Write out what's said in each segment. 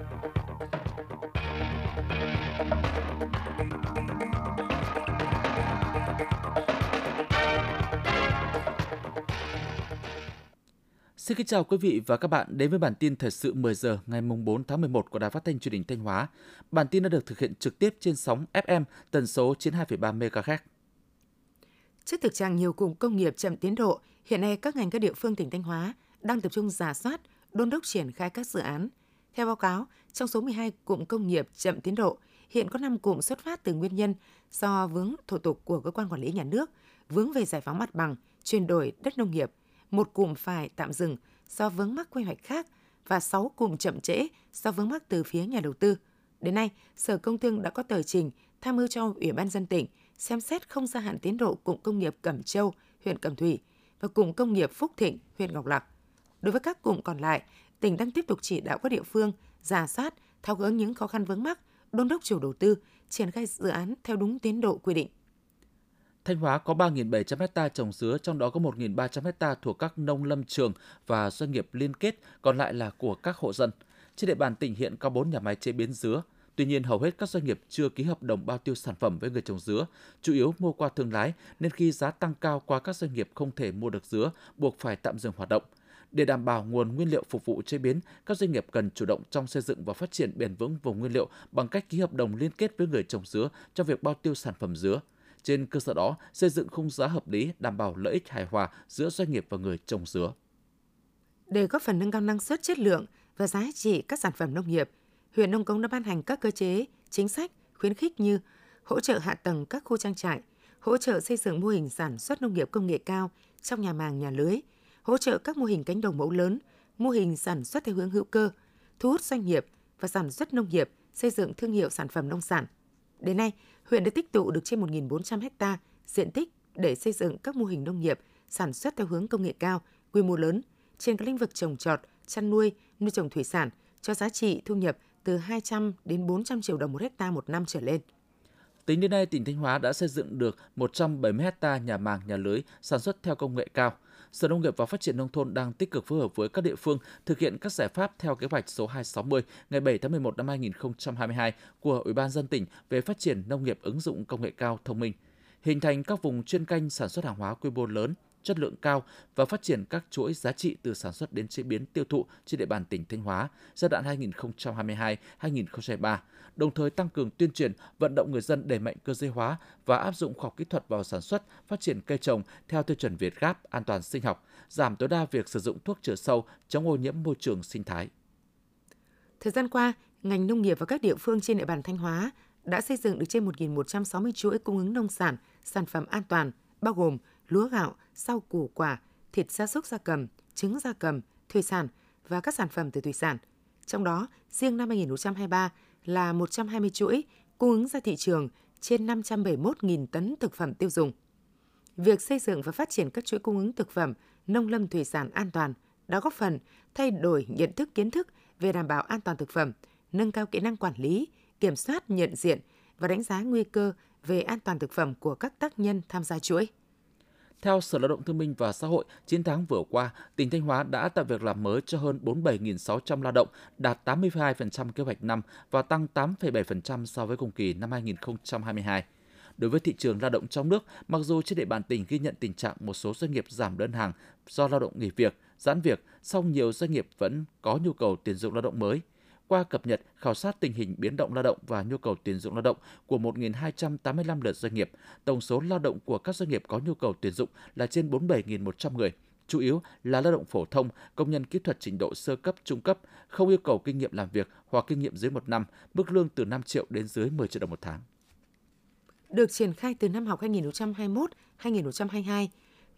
Xin kính chào quý vị và các bạn đến với bản tin thời sự 10 giờ ngày 4 tháng 11 của Đài Phát thanh Truyền hình Thanh Hóa. Bản tin đã được thực hiện trực tiếp trên sóng FM tần số 92,3 MHz. Trước thực trạng nhiều cụm công nghiệp chậm tiến độ, hiện nay các ngành các địa phương tỉnh Thanh Hóa đang tập trung giả soát, đôn đốc triển khai các dự án. Theo báo cáo, trong số 12 cụm công nghiệp chậm tiến độ, hiện có 5 cụm xuất phát từ nguyên nhân do vướng thủ tục của cơ quan quản lý nhà nước, vướng về giải phóng mặt bằng, chuyển đổi đất nông nghiệp, một cụm phải tạm dừng do vướng mắc quy hoạch khác và 6 cụm chậm trễ do vướng mắc từ phía nhà đầu tư. Đến nay, Sở Công Thương đã có tờ trình tham mưu cho Ủy ban dân tỉnh xem xét không gia hạn tiến độ cụm công nghiệp Cẩm Châu, huyện Cẩm Thủy và cụm công nghiệp Phúc Thịnh, huyện Ngọc Lặc. Đối với các cụm còn lại, tỉnh đang tiếp tục chỉ đạo các địa phương giả soát, tháo gỡ những khó khăn vướng mắc, đôn đốc chủ đầu tư triển khai dự án theo đúng tiến độ quy định. Thanh Hóa có 3.700 hecta trồng dứa, trong đó có 1.300 hecta thuộc các nông lâm trường và doanh nghiệp liên kết, còn lại là của các hộ dân. Trên địa bàn tỉnh hiện có 4 nhà máy chế biến dứa. Tuy nhiên, hầu hết các doanh nghiệp chưa ký hợp đồng bao tiêu sản phẩm với người trồng dứa, chủ yếu mua qua thương lái, nên khi giá tăng cao qua các doanh nghiệp không thể mua được dứa, buộc phải tạm dừng hoạt động. Để đảm bảo nguồn nguyên liệu phục vụ chế biến, các doanh nghiệp cần chủ động trong xây dựng và phát triển bền vững vùng nguyên liệu bằng cách ký hợp đồng liên kết với người trồng dứa cho việc bao tiêu sản phẩm dứa. Trên cơ sở đó, xây dựng khung giá hợp lý đảm bảo lợi ích hài hòa giữa doanh nghiệp và người trồng dứa. Để góp phần nâng cao năng suất chất lượng và giá trị các sản phẩm nông nghiệp, huyện Nông Cống đã ban hành các cơ chế, chính sách khuyến khích như hỗ trợ hạ tầng các khu trang trại, hỗ trợ xây dựng mô hình sản xuất nông nghiệp công nghệ cao trong nhà màng nhà lưới, hỗ trợ các mô hình cánh đồng mẫu lớn, mô hình sản xuất theo hướng hữu cơ, thu hút doanh nghiệp và sản xuất nông nghiệp, xây dựng thương hiệu sản phẩm nông sản. Đến nay, huyện đã tích tụ được trên 1.400 ha diện tích để xây dựng các mô hình nông nghiệp sản xuất theo hướng công nghệ cao, quy mô lớn trên các lĩnh vực trồng trọt, chăn nuôi, nuôi trồng thủy sản cho giá trị thu nhập từ 200 đến 400 triệu đồng một hecta một năm trở lên. Tính đến nay, tỉnh Thanh Hóa đã xây dựng được 170 hecta nhà màng, nhà lưới sản xuất theo công nghệ cao. Sở Nông nghiệp và Phát triển Nông thôn đang tích cực phối hợp với các địa phương thực hiện các giải pháp theo kế hoạch số 260 ngày 7 tháng 11 năm 2022 của Ủy ban dân tỉnh về phát triển nông nghiệp ứng dụng công nghệ cao thông minh, hình thành các vùng chuyên canh sản xuất hàng hóa quy mô lớn, chất lượng cao và phát triển các chuỗi giá trị từ sản xuất đến chế biến tiêu thụ trên địa bàn tỉnh Thanh Hóa giai đoạn 2022-2023, đồng thời tăng cường tuyên truyền, vận động người dân đẩy mạnh cơ giới hóa và áp dụng khoa học kỹ thuật vào sản xuất, phát triển cây trồng theo tiêu chuẩn Việt Gáp an toàn sinh học, giảm tối đa việc sử dụng thuốc trừ sâu, chống ô nhiễm môi trường sinh thái. Thời gian qua, ngành nông nghiệp và các địa phương trên địa bàn Thanh Hóa đã xây dựng được trên 1.160 chuỗi cung ứng nông sản, sản phẩm an toàn, bao gồm lúa gạo, rau củ quả, thịt gia súc gia cầm, trứng gia cầm, thủy sản và các sản phẩm từ thủy sản. Trong đó, riêng năm 2023 là 120 chuỗi cung ứng ra thị trường trên 571.000 tấn thực phẩm tiêu dùng. Việc xây dựng và phát triển các chuỗi cung ứng thực phẩm nông lâm thủy sản an toàn đã góp phần thay đổi nhận thức kiến thức về đảm bảo an toàn thực phẩm, nâng cao kỹ năng quản lý, kiểm soát nhận diện và đánh giá nguy cơ về an toàn thực phẩm của các tác nhân tham gia chuỗi. Theo Sở Lao động Thương minh và Xã hội, 9 tháng vừa qua, tỉnh Thanh Hóa đã tạo việc làm mới cho hơn 47.600 lao động, đạt 82% kế hoạch năm và tăng 8,7% so với cùng kỳ năm 2022. Đối với thị trường lao động trong nước, mặc dù trên địa bàn tỉnh ghi nhận tình trạng một số doanh nghiệp giảm đơn hàng do lao động nghỉ việc, giãn việc, song nhiều doanh nghiệp vẫn có nhu cầu tuyển dụng lao động mới – qua cập nhật khảo sát tình hình biến động lao động và nhu cầu tuyển dụng lao động của 1.285 lượt doanh nghiệp, tổng số lao động của các doanh nghiệp có nhu cầu tuyển dụng là trên 47.100 người, chủ yếu là lao động phổ thông, công nhân kỹ thuật trình độ sơ cấp, trung cấp, không yêu cầu kinh nghiệm làm việc hoặc kinh nghiệm dưới một năm, mức lương từ 5 triệu đến dưới 10 triệu đồng một tháng. Được triển khai từ năm học 2021-2022,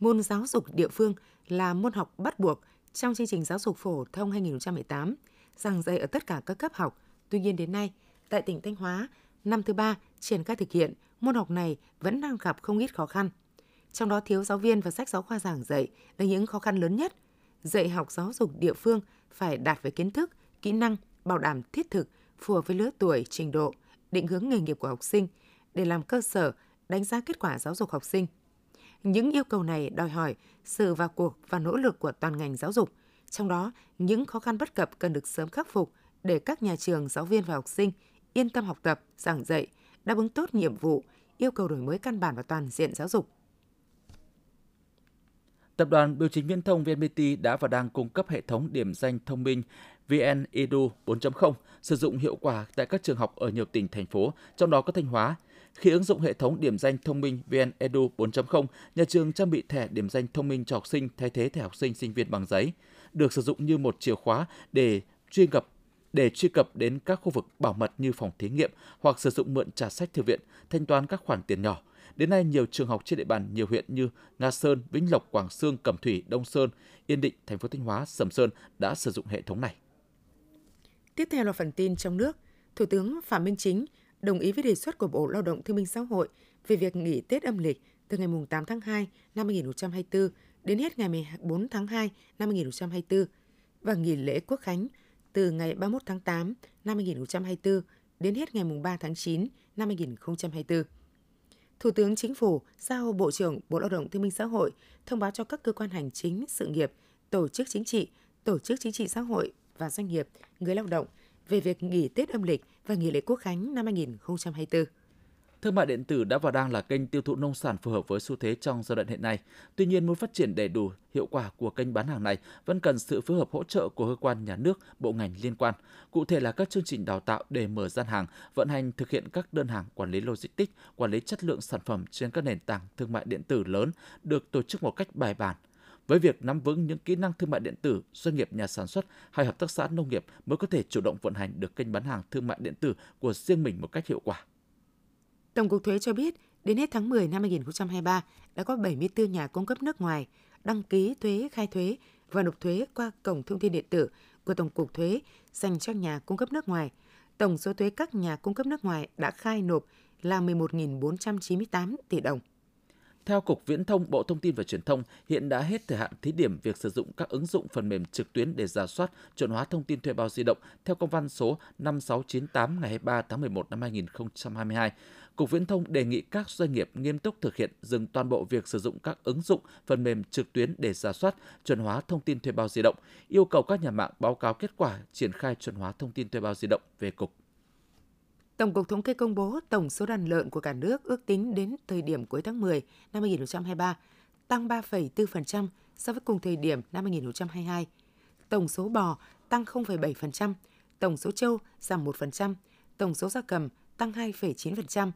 môn giáo dục địa phương là môn học bắt buộc trong chương trình giáo dục phổ thông 2018 giảng dạy ở tất cả các cấp học. Tuy nhiên đến nay, tại tỉnh Thanh Hóa, năm thứ ba triển khai thực hiện, môn học này vẫn đang gặp không ít khó khăn. Trong đó thiếu giáo viên và sách giáo khoa giảng dạy là những khó khăn lớn nhất. Dạy học giáo dục địa phương phải đạt về kiến thức, kỹ năng, bảo đảm thiết thực, phù hợp với lứa tuổi, trình độ, định hướng nghề nghiệp của học sinh để làm cơ sở đánh giá kết quả giáo dục học sinh. Những yêu cầu này đòi hỏi sự vào cuộc và nỗ lực của toàn ngành giáo dục – trong đó, những khó khăn bất cập cần được sớm khắc phục để các nhà trường, giáo viên và học sinh yên tâm học tập, giảng dạy, đáp ứng tốt nhiệm vụ, yêu cầu đổi mới căn bản và toàn diện giáo dục. Tập đoàn Biểu chính Viễn thông VNPT đã và đang cung cấp hệ thống điểm danh thông minh VN Edu 4.0 sử dụng hiệu quả tại các trường học ở nhiều tỉnh thành phố, trong đó có Thanh Hóa. Khi ứng dụng hệ thống điểm danh thông minh VN Edu 4.0, nhà trường trang bị thẻ điểm danh thông minh cho học sinh thay thế thẻ học sinh sinh viên bằng giấy, được sử dụng như một chìa khóa để truy cập để truy cập đến các khu vực bảo mật như phòng thí nghiệm hoặc sử dụng mượn trả sách thư viện, thanh toán các khoản tiền nhỏ. Đến nay, nhiều trường học trên địa bàn nhiều huyện như Nga Sơn, Vĩnh Lộc, Quảng Sương, Cẩm Thủy, Đông Sơn, Yên Định, thành phố Thanh Hóa, Sầm Sơn đã sử dụng hệ thống này. Tiếp theo là phần tin trong nước. Thủ tướng Phạm Minh Chính đồng ý với đề xuất của Bộ Lao động Thương binh Xã hội về việc nghỉ Tết âm lịch từ ngày 8 tháng 2 năm 2024 đến hết ngày 14 tháng 2 năm 2024 và nghỉ lễ Quốc khánh từ ngày 31 tháng 8 năm 2024 đến hết ngày 3 tháng 9 năm 2024. Thủ tướng Chính phủ giao Bộ trưởng Bộ Lao động Thương minh Xã hội thông báo cho các cơ quan hành chính, sự nghiệp, tổ chức chính trị, tổ chức chính trị xã hội và doanh nghiệp, người lao động về việc nghỉ Tết âm lịch và nghỉ lễ Quốc khánh năm 2024. Thương mại điện tử đã và đang là kênh tiêu thụ nông sản phù hợp với xu thế trong giai đoạn hiện nay. Tuy nhiên, muốn phát triển đầy đủ hiệu quả của kênh bán hàng này vẫn cần sự phối hợp hỗ trợ của cơ quan nhà nước, bộ ngành liên quan. Cụ thể là các chương trình đào tạo để mở gian hàng, vận hành thực hiện các đơn hàng, quản lý logistics, quản lý chất lượng sản phẩm trên các nền tảng thương mại điện tử lớn được tổ chức một cách bài bản, với việc nắm vững những kỹ năng thương mại điện tử, doanh nghiệp nhà sản xuất hay hợp tác xã nông nghiệp mới có thể chủ động vận hành được kênh bán hàng thương mại điện tử của riêng mình một cách hiệu quả. Tổng cục Thuế cho biết, đến hết tháng 10 năm 2023 đã có 74 nhà cung cấp nước ngoài đăng ký thuế khai thuế và nộp thuế qua cổng thông tin điện tử của Tổng cục Thuế dành cho nhà cung cấp nước ngoài. Tổng số thuế các nhà cung cấp nước ngoài đã khai nộp là 11.498 tỷ đồng. Theo Cục Viễn thông Bộ Thông tin và Truyền thông, hiện đã hết thời hạn thí điểm việc sử dụng các ứng dụng phần mềm trực tuyến để giả soát, chuẩn hóa thông tin thuê bao di động theo công văn số 5698 ngày 23 tháng 11 năm 2022 Cục Viễn thông đề nghị các doanh nghiệp nghiêm túc thực hiện dừng toàn bộ việc sử dụng các ứng dụng, phần mềm trực tuyến để giả soát, chuẩn hóa thông tin thuê bao di động, yêu cầu các nhà mạng báo cáo kết quả triển khai chuẩn hóa thông tin thuê bao di động về cục. Tổng cục Thống kê công bố tổng số đàn lợn của cả nước ước tính đến thời điểm cuối tháng 10 năm 2023 tăng 3,4% so với cùng thời điểm năm 2022. Tổng số bò tăng 0,7%, tổng số trâu giảm 1%, tổng số gia cầm tăng 2,9%.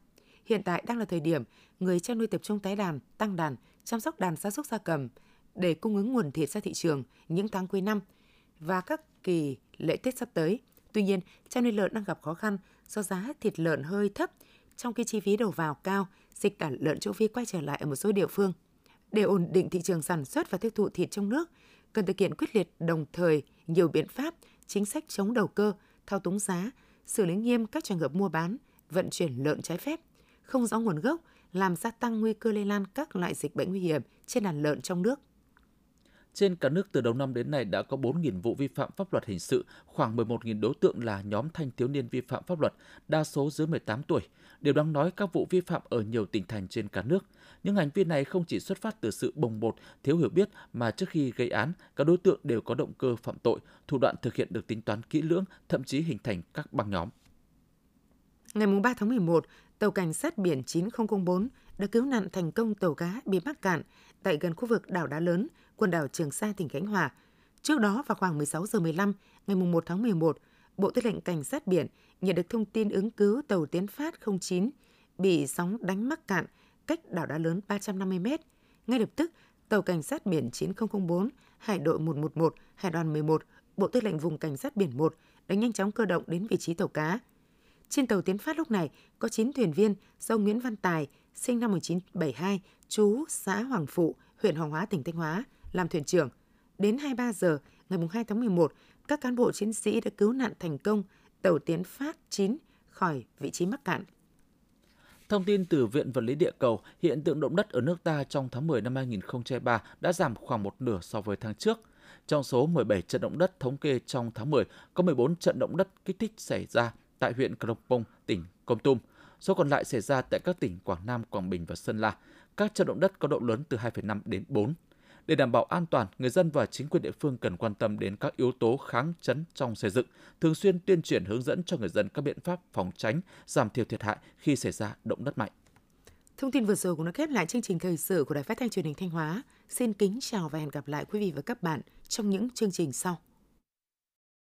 Hiện tại đang là thời điểm người chăn nuôi tập trung tái đàn, tăng đàn, chăm sóc đàn gia súc gia cầm để cung ứng nguồn thịt ra thị trường những tháng cuối năm và các kỳ lễ Tết sắp tới. Tuy nhiên, chăn nuôi lợn đang gặp khó khăn do giá thịt lợn hơi thấp, trong khi chi phí đầu vào cao, dịch tả lợn châu Phi quay trở lại ở một số địa phương. Để ổn định thị trường sản xuất và tiêu thụ thịt trong nước, cần thực hiện quyết liệt đồng thời nhiều biện pháp, chính sách chống đầu cơ, thao túng giá, xử lý nghiêm các trường hợp mua bán, vận chuyển lợn trái phép, không rõ nguồn gốc, làm gia tăng nguy cơ lây lan các loại dịch bệnh nguy hiểm trên đàn lợn trong nước. Trên cả nước từ đầu năm đến nay đã có 4.000 vụ vi phạm pháp luật hình sự, khoảng 11.000 đối tượng là nhóm thanh thiếu niên vi phạm pháp luật, đa số dưới 18 tuổi. Điều đáng nói các vụ vi phạm ở nhiều tỉnh thành trên cả nước. Những hành vi này không chỉ xuất phát từ sự bồng bột, thiếu hiểu biết mà trước khi gây án, các đối tượng đều có động cơ phạm tội, thủ đoạn thực hiện được tính toán kỹ lưỡng, thậm chí hình thành các băng nhóm. Ngày 3 tháng 11, tàu cảnh sát biển 9004 đã cứu nạn thành công tàu cá bị mắc cạn tại gần khu vực đảo Đá Lớn, quần đảo Trường Sa, tỉnh Khánh Hòa. Trước đó vào khoảng 16 giờ 15 ngày 1 tháng 11, Bộ Tư lệnh Cảnh sát biển nhận được thông tin ứng cứu tàu Tiến Phát 09 bị sóng đánh mắc cạn cách đảo Đá Lớn 350 m. Ngay lập tức, tàu Cảnh sát biển 9004, Hải đội 111, Hải đoàn 11, Bộ Tư lệnh vùng Cảnh sát biển 1 đã nhanh chóng cơ động đến vị trí tàu cá. Trên tàu Tiến Phát lúc này có 9 thuyền viên do Nguyễn Văn Tài, sinh năm 1972, chú xã Hoàng Phụ, huyện Hoàng Hóa, tỉnh Thanh Hóa, làm thuyền trưởng. Đến 23 giờ ngày 2 tháng 11, các cán bộ chiến sĩ đã cứu nạn thành công tàu Tiến Phát 9 khỏi vị trí mắc cạn. Thông tin từ Viện Vật lý Địa cầu, hiện tượng động đất ở nước ta trong tháng 10 năm 2003 đã giảm khoảng một nửa so với tháng trước. Trong số 17 trận động đất thống kê trong tháng 10, có 14 trận động đất kích thích xảy ra tại huyện Krông Pông, tỉnh Kon Tum. Số còn lại xảy ra tại các tỉnh Quảng Nam, Quảng Bình và Sơn La. Các trận động đất có độ lớn từ 2,5 đến 4. Để đảm bảo an toàn, người dân và chính quyền địa phương cần quan tâm đến các yếu tố kháng chấn trong xây dựng, thường xuyên tuyên truyền hướng dẫn cho người dân các biện pháp phòng tránh, giảm thiểu thiệt hại khi xảy ra động đất mạnh. Thông tin vừa rồi cũng đã khép lại chương trình thời sự của Đài Phát thanh Truyền hình Thanh Hóa. Xin kính chào và hẹn gặp lại quý vị và các bạn trong những chương trình sau.